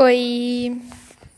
Oi.